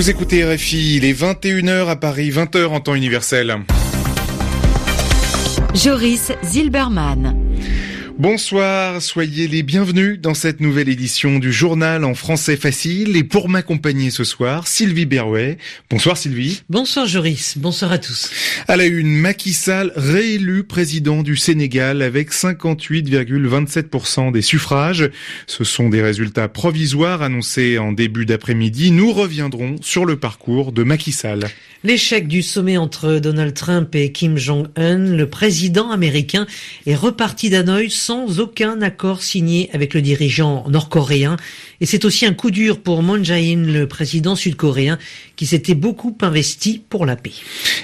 Vous écoutez RFI, il est 21h à Paris, 20h en temps universel. Joris Zilberman. Bonsoir, soyez les bienvenus dans cette nouvelle édition du journal en français facile. Et pour m'accompagner ce soir, Sylvie Berrouet. Bonsoir Sylvie. Bonsoir Joris, bonsoir à tous. À la une, Macky Sall réélu président du Sénégal avec 58,27% des suffrages. Ce sont des résultats provisoires annoncés en début d'après-midi. Nous reviendrons sur le parcours de Macky Sall. L'échec du sommet entre Donald Trump et Kim Jong-un, le président américain est reparti d'Hanoï sans aucun accord signé avec le dirigeant nord-coréen. Et c'est aussi un coup dur pour Moon Jae-in, le président sud-coréen, qui s'était beaucoup investi pour la paix.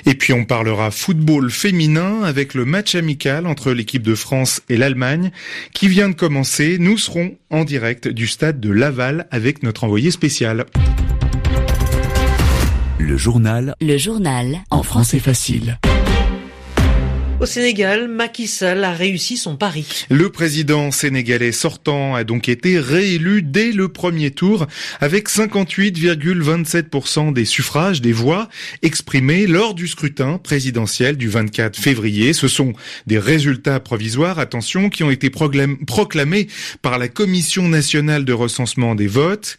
Et puis on parlera football féminin avec le match amical entre l'équipe de France et l'Allemagne qui vient de commencer. Nous serons en direct du stade de Laval avec notre envoyé spécial. Le journal. Le journal. En français facile. Au Sénégal, Macky Sall a réussi son pari. Le président sénégalais sortant a donc été réélu dès le premier tour avec 58,27% des suffrages, des voix exprimées lors du scrutin présidentiel du 24 février. Ce sont des résultats provisoires, attention, qui ont été proclamés par la Commission nationale de recensement des votes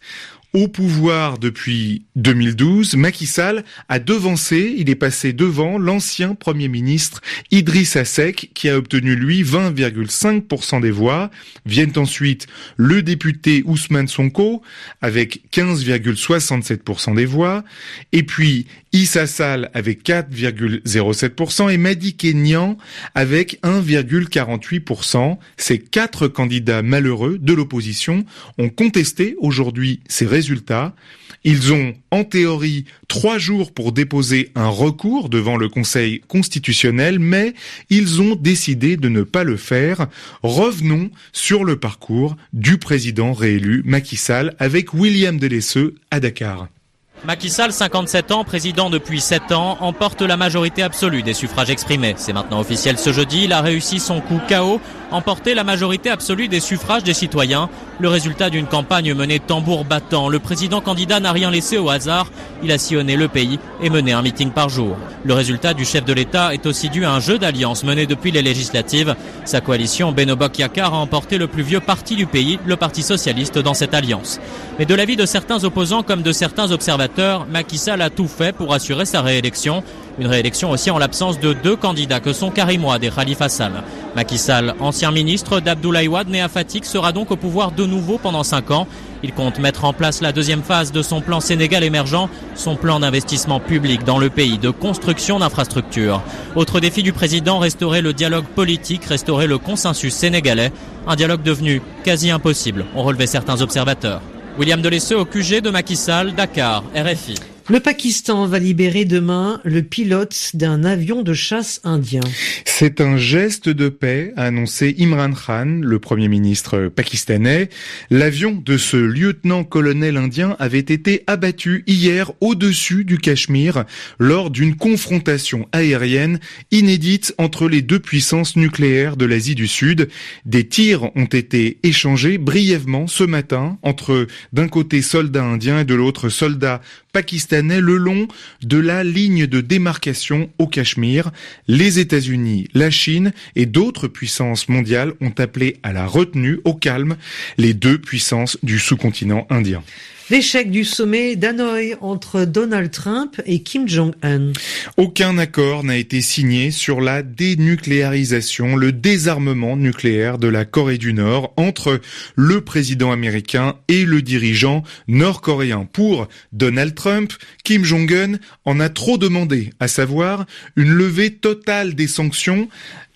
au pouvoir depuis 2012, Macky Sall a devancé, il est passé devant l'ancien Premier ministre Idriss Seck qui a obtenu lui 20,5% des voix. Viennent ensuite le député Ousmane Sonko avec 15,67% des voix et puis Issa Sall avec 4,07% et Madi Kenyan avec 1,48%. Ces quatre candidats malheureux de l'opposition ont contesté aujourd'hui ces résultats Ils ont, en théorie, trois jours pour déposer un recours devant le Conseil constitutionnel, mais ils ont décidé de ne pas le faire. Revenons sur le parcours du président réélu Macky Sall avec William Delesseux à Dakar. Macky Sall, 57 ans, président depuis 7 ans, emporte la majorité absolue des suffrages exprimés. C'est maintenant officiel ce jeudi. Il a réussi son coup KO, emporté la majorité absolue des suffrages des citoyens. Le résultat d'une campagne menée tambour battant. Le président candidat n'a rien laissé au hasard. Il a sillonné le pays et mené un meeting par jour. Le résultat du chef de l'État est aussi dû à un jeu d'alliance mené depuis les législatives. Sa coalition Benobok Yakar a emporté le plus vieux parti du pays, le Parti socialiste, dans cette alliance. Mais de l'avis de certains opposants comme de certains observateurs, Macky Sall a tout fait pour assurer sa réélection. Une réélection aussi en l'absence de deux candidats que sont Karim Ouad et Khalifa Sall. Macky ancien ministre d'Abdoulaye Wade, né à Fatik, sera donc au pouvoir de nouveau pendant cinq ans. Il compte mettre en place la deuxième phase de son plan Sénégal émergent, son plan d'investissement public dans le pays, de construction d'infrastructures. Autre défi du président, restaurer le dialogue politique, restaurer le consensus sénégalais. Un dialogue devenu quasi impossible, ont relevé certains observateurs. William Delesseux au QG de Macky Dakar, RFI. Le Pakistan va libérer demain le pilote d'un avion de chasse indien. C'est un geste de paix, a annoncé Imran Khan, le premier ministre pakistanais. L'avion de ce lieutenant-colonel indien avait été abattu hier au-dessus du Cachemire lors d'une confrontation aérienne inédite entre les deux puissances nucléaires de l'Asie du Sud. Des tirs ont été échangés brièvement ce matin entre d'un côté soldats indiens et de l'autre soldats pakistanais le long de la ligne de démarcation au Cachemire. Les États-Unis, la Chine et d'autres puissances mondiales ont appelé à la retenue, au calme, les deux puissances du sous-continent indien. L'échec du sommet d'Hanoï entre Donald Trump et Kim Jong-un. Aucun accord n'a été signé sur la dénucléarisation, le désarmement nucléaire de la Corée du Nord entre le président américain et le dirigeant nord-coréen. Pour Donald Trump, Kim Jong-un en a trop demandé, à savoir une levée totale des sanctions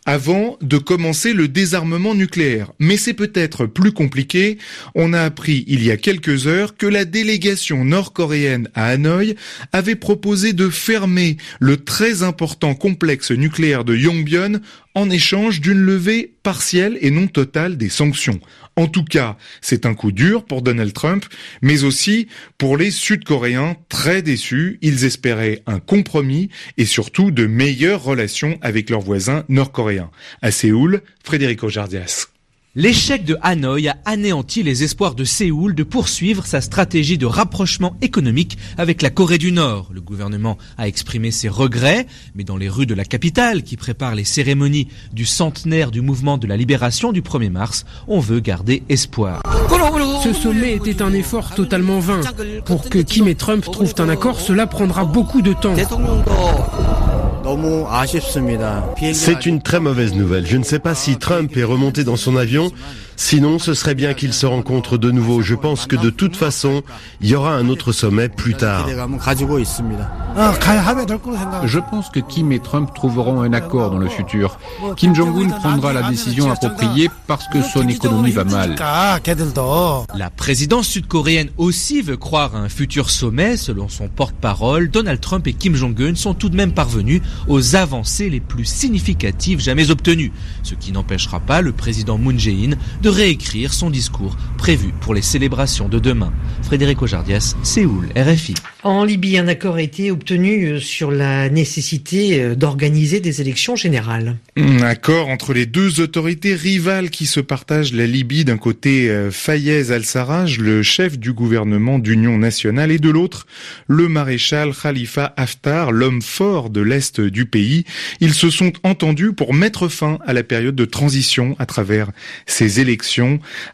avant de commencer le désarmement nucléaire. Mais c'est peut-être plus compliqué. On a appris il y a quelques heures que la délégation nord-coréenne à Hanoï avait proposé de fermer le très important complexe nucléaire de Yongbyon en échange d'une levée partielle et non totale des sanctions. En tout cas, c'est un coup dur pour Donald Trump, mais aussi pour les Sud-Coréens très déçus. Ils espéraient un compromis et surtout de meilleures relations avec leurs voisins nord-coréens. À Séoul, Frédéric Ojardias. L'échec de Hanoï a anéanti les espoirs de Séoul de poursuivre sa stratégie de rapprochement économique avec la Corée du Nord. Le gouvernement a exprimé ses regrets, mais dans les rues de la capitale qui préparent les cérémonies du centenaire du mouvement de la libération du 1er mars, on veut garder espoir. Ce sommet était un effort totalement vain. Pour que Kim et Trump trouvent un accord, cela prendra beaucoup de temps. C'est une très mauvaise nouvelle. Je ne sais pas si Trump est remonté dans son avion Sinon, ce serait bien qu'ils se rencontrent de nouveau. Je pense que de toute façon, il y aura un autre sommet plus tard. Je pense que Kim et Trump trouveront un accord dans le futur. Kim Jong-un prendra la décision appropriée parce que son économie va mal. La présidence sud-coréenne aussi veut croire à un futur sommet. Selon son porte-parole, Donald Trump et Kim Jong-un sont tout de même parvenus aux avancées les plus significatives jamais obtenues. Ce qui n'empêchera pas le président Moon Jae-in de réécrire son discours prévu pour les célébrations de demain. Frédéric Ojardias, Séoul, RFI. En Libye, un accord a été obtenu euh, sur la nécessité euh, d'organiser des élections générales. Un accord entre les deux autorités rivales qui se partagent la Libye. D'un côté, euh, Fayez al-Sarraj, le chef du gouvernement d'union nationale, et de l'autre, le maréchal Khalifa Haftar, l'homme fort de l'Est du pays. Ils se sont entendus pour mettre fin à la période de transition à travers ces élections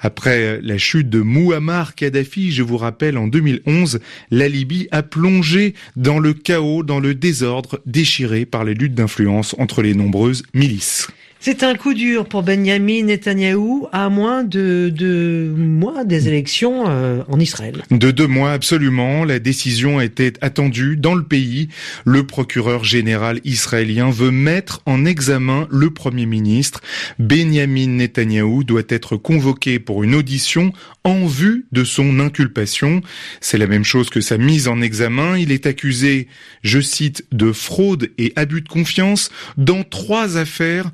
après la chute de Muammar Kadhafi, je vous rappelle, en 2011, la Libye a plongé dans le chaos, dans le désordre, déchiré par les luttes d'influence entre les nombreuses milices. C'est un coup dur pour Benjamin Netanyahou à moins de deux mois des élections euh, en Israël. De deux mois, absolument. La décision était attendue dans le pays. Le procureur général israélien veut mettre en examen le Premier ministre. Benjamin Netanyahou doit être convoqué pour une audition en vue de son inculpation. C'est la même chose que sa mise en examen. Il est accusé, je cite, de fraude et abus de confiance dans trois affaires,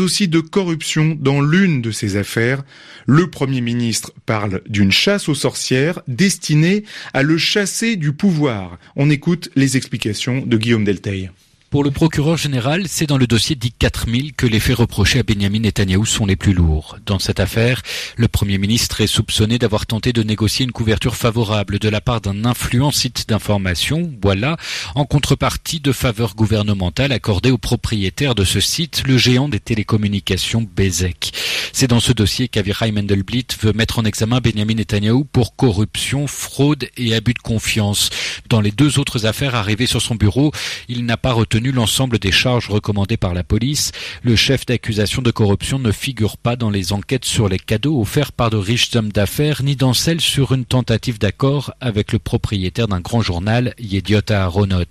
aussi de corruption dans l'une de ces affaires. Le Premier ministre parle d'une chasse aux sorcières destinée à le chasser du pouvoir. On écoute les explications de Guillaume Delteil. Pour le procureur général, c'est dans le dossier dit 4000 que les faits reprochés à Benjamin Netanyahou sont les plus lourds. Dans cette affaire, le Premier ministre est soupçonné d'avoir tenté de négocier une couverture favorable de la part d'un influent site d'information, voilà, en contrepartie de faveurs gouvernementales accordées au propriétaire de ce site, le géant des télécommunications Bezek. C'est dans ce dossier qu'Avichai Mendelblit veut mettre en examen Benjamin Netanyahou pour corruption, fraude et abus de confiance. Dans les deux autres affaires arrivées sur son bureau, il n'a pas retenu l'ensemble des charges recommandées par la police. Le chef d'accusation de corruption ne figure pas dans les enquêtes sur les cadeaux offerts par de riches hommes d'affaires, ni dans celles sur une tentative d'accord avec le propriétaire d'un grand journal, Yediot Aharonot.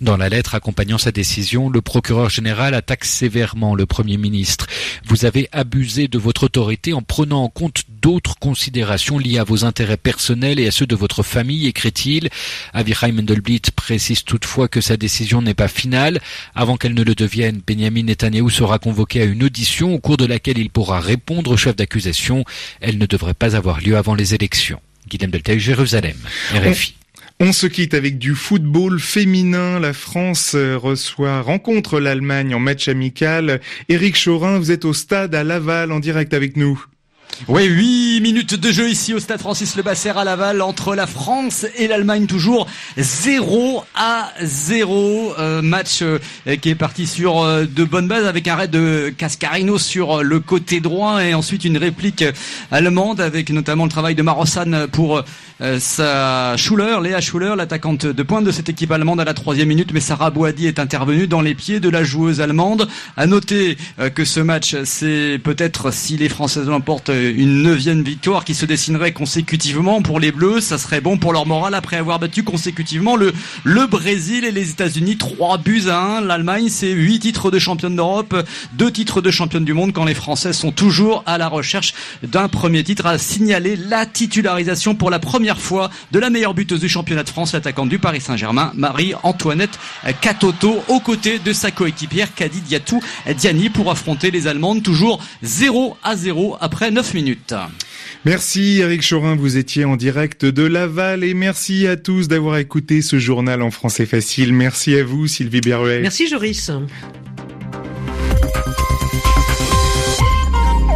Dans la lettre accompagnant sa décision, le procureur général attaque sévèrement le Premier ministre. Vous avez abusé de votre autorité en prenant en compte d'autres considérations liées à vos intérêts personnels et à ceux de votre famille, écrit-il. Avichai Mendelblit précise toutefois que sa décision n'est pas finale. Avant qu'elle ne le devienne, Benjamin Netanyahu sera convoqué à une audition au cours de laquelle il pourra répondre au chef d'accusation. Elle ne devrait pas avoir lieu avant les élections. Guillaume Deltaï, Jérusalem, RFI. On se quitte avec du football féminin. La France euh, reçoit, rencontre l'Allemagne en match amical. Éric Chorin, vous êtes au stade à Laval en direct avec nous. Oui, 8 minutes de jeu ici au stade Francis Le Basser à Laval entre la France et l'Allemagne toujours 0 à 0 euh, match euh, qui est parti sur euh, de bonnes bases avec un raid de Cascarino sur le côté droit et ensuite une réplique allemande avec notamment le travail de Marossan pour sa Schuller, Léa Schuller, l'attaquante de pointe de cette équipe allemande à la troisième minute, mais Sarah Boadi est intervenue dans les pieds de la joueuse allemande. À noter que ce match, c'est peut-être si les Françaises l'emportent une neuvième victoire qui se dessinerait consécutivement pour les Bleus. Ça serait bon pour leur morale après avoir battu consécutivement le, le Brésil et les États-Unis. Trois buts à 1. L'Allemagne, c'est huit titres de championne d'Europe, deux titres de championne du monde quand les Français sont toujours à la recherche d'un premier titre à signaler la titularisation pour la première fois de la meilleure buteuse du championnat de France, l'attaquante du Paris Saint-Germain, Marie-Antoinette Catoto, aux côtés de sa coéquipière Kadi Diatou Diani pour affronter les Allemandes toujours 0 à 0 après 9 minutes. Merci Eric Chorin, vous étiez en direct de Laval et merci à tous d'avoir écouté ce journal en français facile. Merci à vous Sylvie Berruet. Merci Joris.